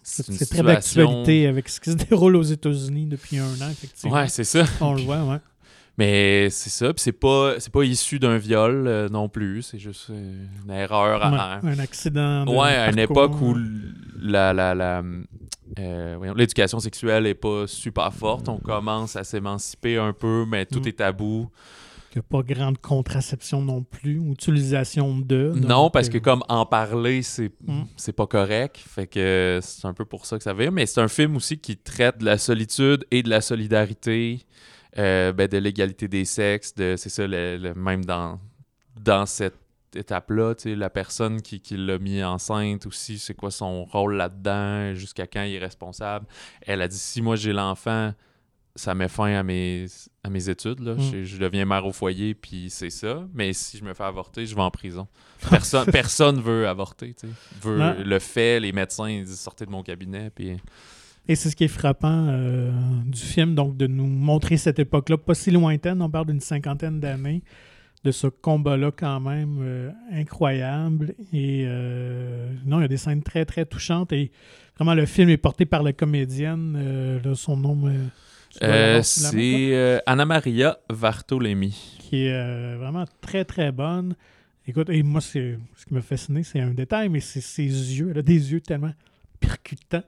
c'est une très d'actualité avec ce qui se déroule aux États-Unis depuis un an, effectivement. Ouais, c'est ça. On le voit, ouais. Mais c'est ça, puis c'est pas c'est pas issu d'un viol euh, non plus, c'est juste euh, une erreur à, un accident. de Ouais, à une époque où la, la, la, euh, l'éducation sexuelle est pas super forte. On commence à s'émanciper un peu, mais tout Mm. est tabou. Il n'y a pas grande contraception non plus, utilisation de. non, parce euh, que comme en parler, c'est Mm. pas correct. Fait que c'est un peu pour ça que ça vient. Mais c'est un film aussi qui traite de la solitude et de la solidarité, euh, ben, de l'égalité des sexes. De, c'est ça, le- le- même dans, dans cette étape-là, la personne qui, qui l'a mis enceinte aussi, c'est quoi son rôle là-dedans, jusqu'à quand il est responsable. Elle a dit si moi j'ai l'enfant, ça met fin à mes, à mes études. Là. Mm. Je, je deviens mère au foyer, puis c'est ça. Mais si je me fais avorter, je vais en prison. Personne, personne veut avorter. Veut, Non. le fait, les médecins ils disent sortez de mon cabinet. Puis... Et c'est ce qui est frappant euh, du film, donc de nous montrer cette époque-là, pas si lointaine, on parle d'une cinquantaine d'années, de ce combat-là quand même euh, incroyable. Et euh, non, il y a des scènes très, très touchantes. Et vraiment, le film est porté par la comédienne, euh, là, son nom... euh, c'est euh, Anna Maria Vartolemi. qui est euh, vraiment très, très bonne. Écoute, et moi, c'est ce qui m'a fasciné, c'est un détail, mais c'est ses yeux. Elle a des yeux tellement percutants.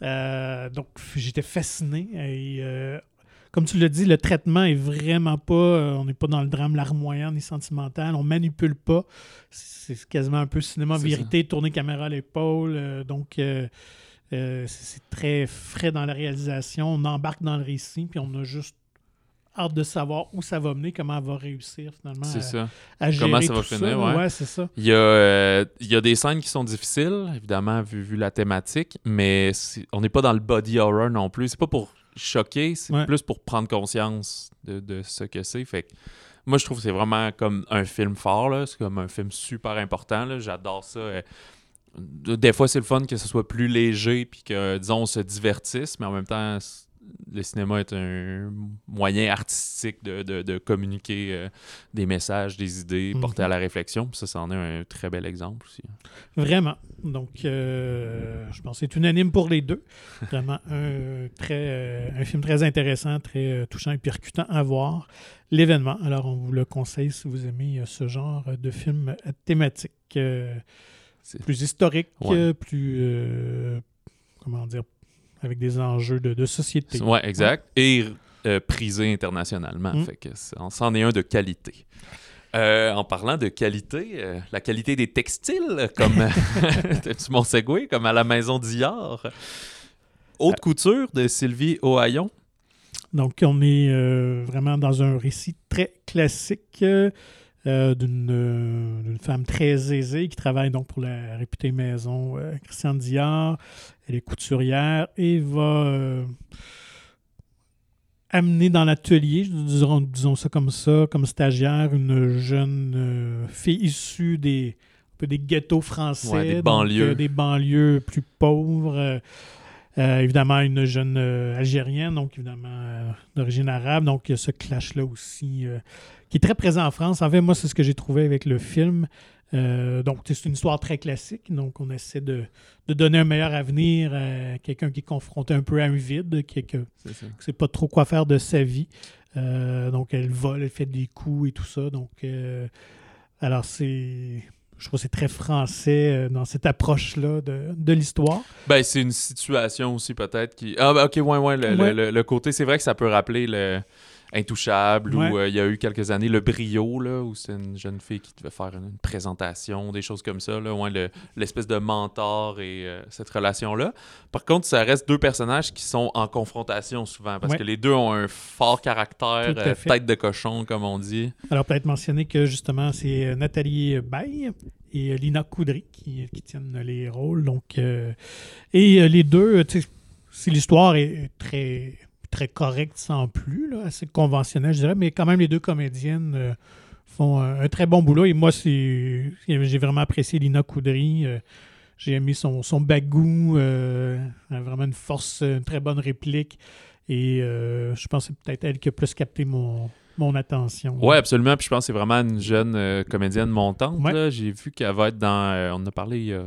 Donc, j'étais fasciné. Et, comme tu l'as dit, le traitement est vraiment pas. on n'est pas dans le drame larmoyant ni sentimental. On manipule pas. C'est quasiment un peu cinéma vérité, tourner caméra à l'épaule. donc, euh, c'est très frais dans la réalisation. On embarque dans le récit, puis on a juste hâte de savoir où ça va mener, comment elle va réussir finalement C'est ça. à gérer Comment ça va finir, ouais. c'est ça. Il y, a, euh, il y a des scènes qui sont difficiles, évidemment, vu, vu la thématique, mais on n'est pas dans le body horror non plus. C'est pas pour choquer, c'est Ouais. plus pour prendre conscience de, de ce que c'est. Fait que moi, je trouve que c'est vraiment comme un film fort, c'est comme un film super important. J'adore ça. euh. Des fois, c'est le fun que ce soit plus léger, puis que, disons, on se divertisse, mais en même temps, le cinéma est un moyen artistique de, de- de communiquer euh, des messages, des idées, Mhm. porter à la réflexion. Puis ça, c'en est un très bel exemple aussi. Vraiment. Donc, euh, je pense que c'est unanime pour les deux. Vraiment un, très, euh, un film très intéressant, très touchant et percutant à voir. L'événement. Alors, on vous le conseille si vous aimez ce genre de film thématique. Plus historique, Ouais. euh, plus. euh, comment dire Avec des enjeux de, de société. Ouais, exact. Et euh, prisé internationalement. Mm. Fait que c'en est un de qualité. Euh, en parlant de qualité, euh, la qualité des textiles, comme tu mon segway, comme à la maison d'Ior. Haute couture de Sylvie Ohaillon. Donc, on est vraiment dans un récit très classique euh, euh, d'une femme très aisée qui travaille donc pour la réputée maison euh, Christian Dior. Elle est couturière et va amener dans l'atelier, disons, disons ça comme ça, comme stagiaire, une jeune fille issue des, des ghettos français, Ouais, des donc, banlieues. des banlieues plus pauvres. Euh, évidemment, une jeune euh, Algérienne, donc évidemment euh, d'origine arabe. Donc, il y a ce clash-là aussi qui est très présent en France. En fait, moi, c'est ce que j'ai trouvé avec le film. Donc, c'est une histoire très classique. Donc, on essaie de, de donner un meilleur avenir à quelqu'un qui est confronté un peu à un vide, qui ne sait pas trop quoi faire de sa vie. Donc, elle vole, elle fait des coups et tout ça. Donc, alors, c'est. Je trouve que c'est très français euh, dans cette approche-là de, de l'histoire. Ben, c'est une situation aussi peut-être qui. Ah, ben, ok, ouais, ouais. Le, le- Ouais. le- le côté, c'est vrai que ça peut rappeler le Intouchable Ouais. où euh, il y a eu quelques années le Brio, là, où c'est une jeune fille qui devait faire une, présentation, des choses comme ça, là, ouais, le- l'espèce de mentor et euh, cette relation-là. Par contre, ça reste deux personnages qui sont en confrontation souvent parce Ouais. que les deux ont un fort caractère, euh, tête de cochon, comme on dit. Alors, peut-être mentionner que justement, c'est Nathalie Baye et Lina Coudry qui, qui tiennent les rôles. Donc, et les deux, si l'histoire est très, très correcte sans plus, là, assez conventionnelle, je dirais, mais quand même, les deux comédiennes euh, font un, un très bon boulot. Et moi, c'est, j'ai vraiment apprécié Lina Coudry. euh, j'ai aimé son, son bagou, euh, elle a vraiment une force, une très bonne réplique. Et je pense que c'est peut-être elle qui a plus capté mon, mon attention. Ouais, absolument. Puis je pense que c'est vraiment une jeune euh, comédienne montante. Ouais. J'ai vu qu'elle va être dans. euh, on en a parlé il y a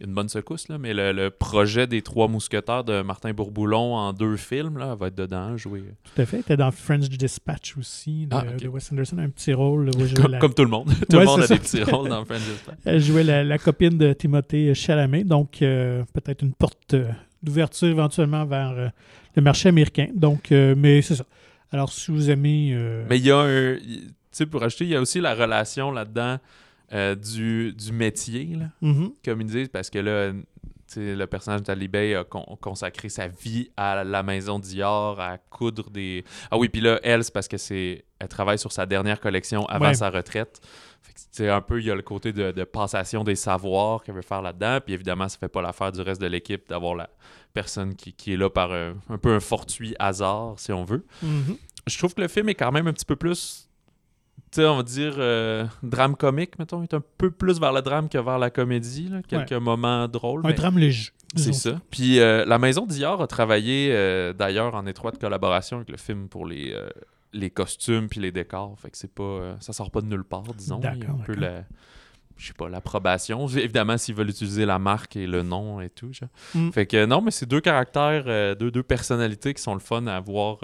une bonne secousse, là, mais le, le projet des Trois Mousquetaires de Martin Bourboulon en deux films, là, va être dedans, jouer. Tout à fait. Elle était dans French Dispatch aussi, de, Ah, ok. de Wes Anderson, un petit rôle. Comme, la- comme tout le monde. tout Ouais, le monde a des petits rôles dans Friends Dispatch. Elle jouait la, la copine de Timothée Chalamet, donc euh, peut-être une porte euh, d'ouverture éventuellement vers euh, le marché américain. Donc, euh, mais c'est ça. Alors, si vous aimez. euh, Mais il y a un. Tu sais, pour acheter, il y a aussi la relation là-dedans euh, du, du métier, là. mhm, comme ils disent, parce que là, le personnage de Talibé a con- consacré sa vie à la maison Dior, à coudre des. Ah oui, puis là, elle, c'est parce que c'est. Elle travaille sur sa dernière collection avant Ouais. sa retraite. Sais, un peu, il y a le côté de, de passation des savoirs qu'elle veut faire là-dedans. Puis évidemment, ça fait pas l'affaire du reste de l'équipe d'avoir la personne qui, qui est là par un, un peu un fortuit hasard, si on veut. mhm. Je trouve que le film est quand même un petit peu plus, sais, on va dire, euh, drame comique, mettons. Est un peu plus vers le drame que vers la comédie. là. Quelques moments drôles. Un mais drame léger. C'est ça. Puis euh, la maison Dior a travaillé euh, d'ailleurs en étroite collaboration avec le film pour les, les costumes puis les décors. Fait que c'est pas, ça sort pas de nulle part, disons. Il y a un peu la, je sais pas, l'approbation. Évidemment, s'ils veulent utiliser la marque et le nom et tout. genre. Mm. Fait que non, mais c'est deux caractères, deux, deux personnalités qui sont le fun à voir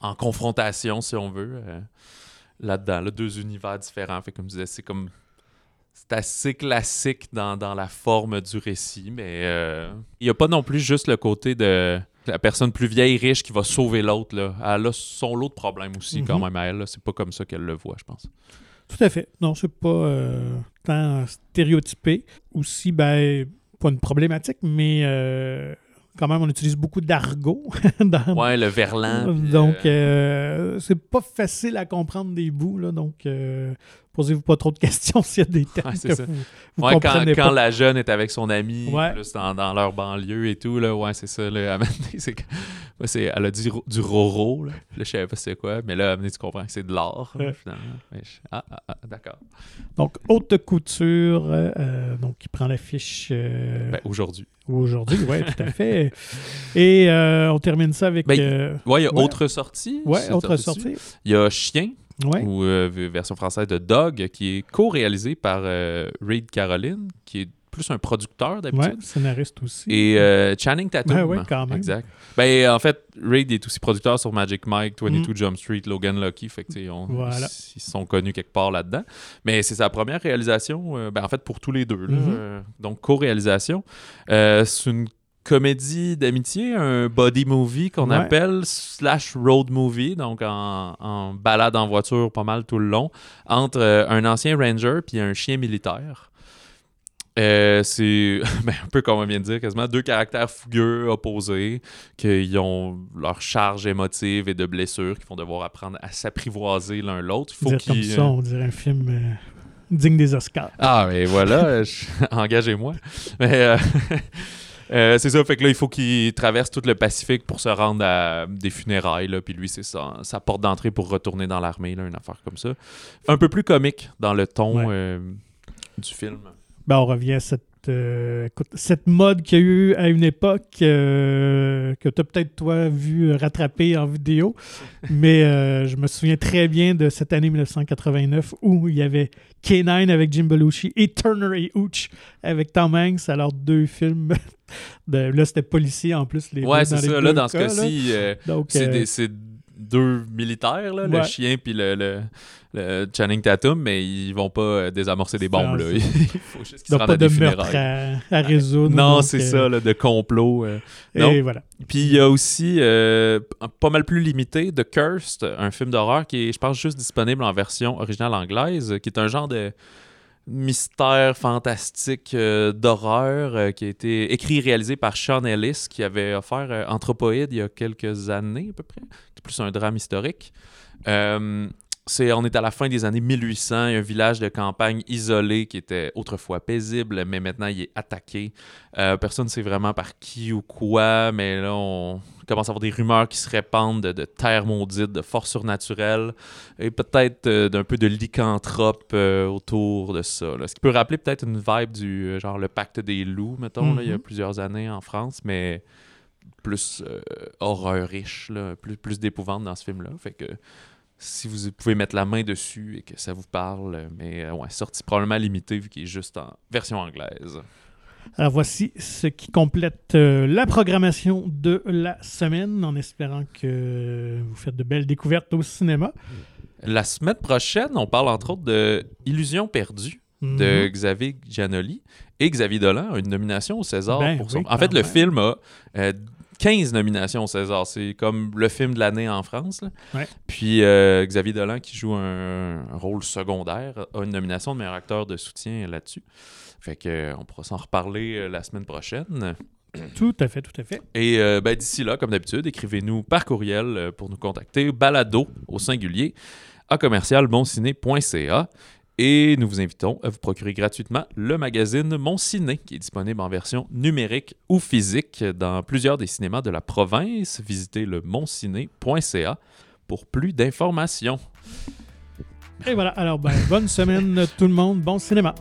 en confrontation, si on veut, là-dedans. Là, deux univers différents. Fait comme je disais, c'est comme. C'est assez classique dans, dans la forme du récit, mais euh, il n'y a pas non plus juste le côté de la personne plus vieille, riche, qui va sauver l'autre. là. Elle a son lot de problèmes aussi, quand Mhm. même, à elle. C'est pas comme ça qu'elle le voit, je pense. Tout à fait. Non, c'est pas euh, tant stéréotypé. Aussi, ben, pas une problématique, mais euh, quand même, on utilise beaucoup d'argot dans, Ouais, le verlan. Donc, euh, euh, c'est pas facile à comprendre des bouts. Là, donc, euh, posez-vous pas trop de questions s'il y a des termes Ouais, que ça. vous, vous Ouais, quand, comprenez quand pas. la jeune est avec son ami, Ouais. plus dans, dans leur banlieue et tout, là, ouais, c'est ça. Là, c'est elle a dit du roro. Là. Là, je savais pas c'est quoi. Mais là, tu comprends que c'est de l'art, finalement. Mais je- Ah, ah, ah, d'accord. Donc, haute couture, euh, donc qui prend l'affiche euh, Ben, aujourd'hui. aujourd'hui, oui, tout à fait. Et euh, on termine ça avec. Ben, euh, Ouais, il y a autre sortie. ouais, autre sortie. Il y a Chien, Ouais. ou euh, version française de Dog, qui est co-réalisé par euh, Reed Caroline, qui est plus un producteur Ouais, d'habitude. scénariste aussi. Et euh, Channing Tatum. Ouais, ouais, quand même. Exact. Ben, en fait, Reed est aussi producteur sur Magic Mike, 22 Mm. Jump Street, Logan Lucky. Fait que, on- Voilà. ils, sont connus quelque part là-dedans. Mais c'est sa première réalisation, euh, ben, en fait, pour tous les deux. là. Mhm. Euh, donc, co-réalisation. C'est une comédie d'amitié, un body movie qu'on Ouais. appelle, slash road movie, donc en, en balade en voiture pas mal tout le long, entre euh, un ancien ranger puis un chien militaire. Euh, c'est ben, un peu comme on vient de dire, quasiment deux caractères fougueux, opposés, qui ont leur charge émotive et de blessures, qui vont devoir apprendre à s'apprivoiser l'un l'autre. Il faut Dire comme ça, on dirait un film euh, digne des Oscars. ah, mais voilà, engagez-moi. Mais euh, euh, c'est ça, fait que là, il faut qu'il traverse tout le Pacifique pour se rendre à des funérailles, là, puis lui, c'est sa, sa porte d'entrée pour retourner dans l'armée, là, une affaire comme ça. Un peu plus comique dans le ton Ouais. euh, du film. Ben, on revient à cette, euh, écoute, cette mode qu'il y a eu à une époque euh, que tu as peut-être toi vu rattraper en vidéo. Mais euh, je me souviens très bien de cette année 1989 où il y avait K9 avec Jim Belushi et Turner et Hooch avec Tom Hanks. Alors, deux films. De, là, c'était policier en plus. Les Ouais, c'est ça. Là, dans ce cas-ci, c'est des- deux militaires, là, le chien puis le, le- le Channing Tatum, mais ils vont pas euh, désamorcer des bombes. Là. Il faut juste qu'ils se rendent pas à des funérailles. à, à résoudre. Non, c'est euh, ça, là, de complot. euh. Et Non? voilà. Puis il y a aussi, euh, pas mal plus limité, The Cursed, un film d'horreur qui est, je pense, juste disponible en version originale anglaise, qui est un genre de mystère fantastique euh, d'horreur euh, qui a été écrit et réalisé par Sean Ellis, qui avait offert euh, Anthropoid il y a quelques années à peu près. C'est plus un drame historique. C'est, on est à la fin des années 1800, il y a un village de campagne isolé qui était autrefois paisible, mais maintenant il est attaqué. Euh, personne ne sait vraiment par qui ou quoi, mais là on commence à avoir des rumeurs qui se répandent de, de terre maudite, de forces surnaturelles, et peut-être euh, d'un peu de lycanthrope euh, autour de ça. là. Ce qui peut rappeler peut-être une vibe du genre le pacte des loups, mettons, là, il y a Mhm. plusieurs années en France, mais plus horreur riche, là, plus, plus d'épouvante dans ce film-là. Fait que si vous pouvez mettre la main dessus et que ça vous parle, mais euh, ouais, sorti probablement limité vu qu'il est juste en version anglaise. Alors voici ce qui complète euh, la programmation de la semaine, en espérant que vous faites de belles découvertes au cinéma. La semaine prochaine, on parle entre autres de Illusion perdue de Xavier Giannoli et Xavier Dolan a une nomination au César Ben pour son. oui, en fait, le même. film a euh, 15 nominations au César. C'est comme le film de l'année en France. là. Ouais. Puis euh, Xavier Dolan, qui joue un, un rôle secondaire, a une nomination de meilleur acteur de soutien là-dessus. Fait que euh, on pourra s'en reparler euh, la semaine prochaine. Tout à fait, tout à fait. Et euh, ben, d'ici là, comme d'habitude, écrivez-nous par courriel pour nous contacter. Balado au singulier à commercialmonciné.ca. Et nous vous invitons à vous procurer gratuitement le magazine Mon Ciné, qui est disponible en version numérique ou physique dans plusieurs des cinémas de la province. Visitez le monciné.ca pour plus d'informations. Et voilà, alors ben, bonne semaine tout le monde, bon cinéma.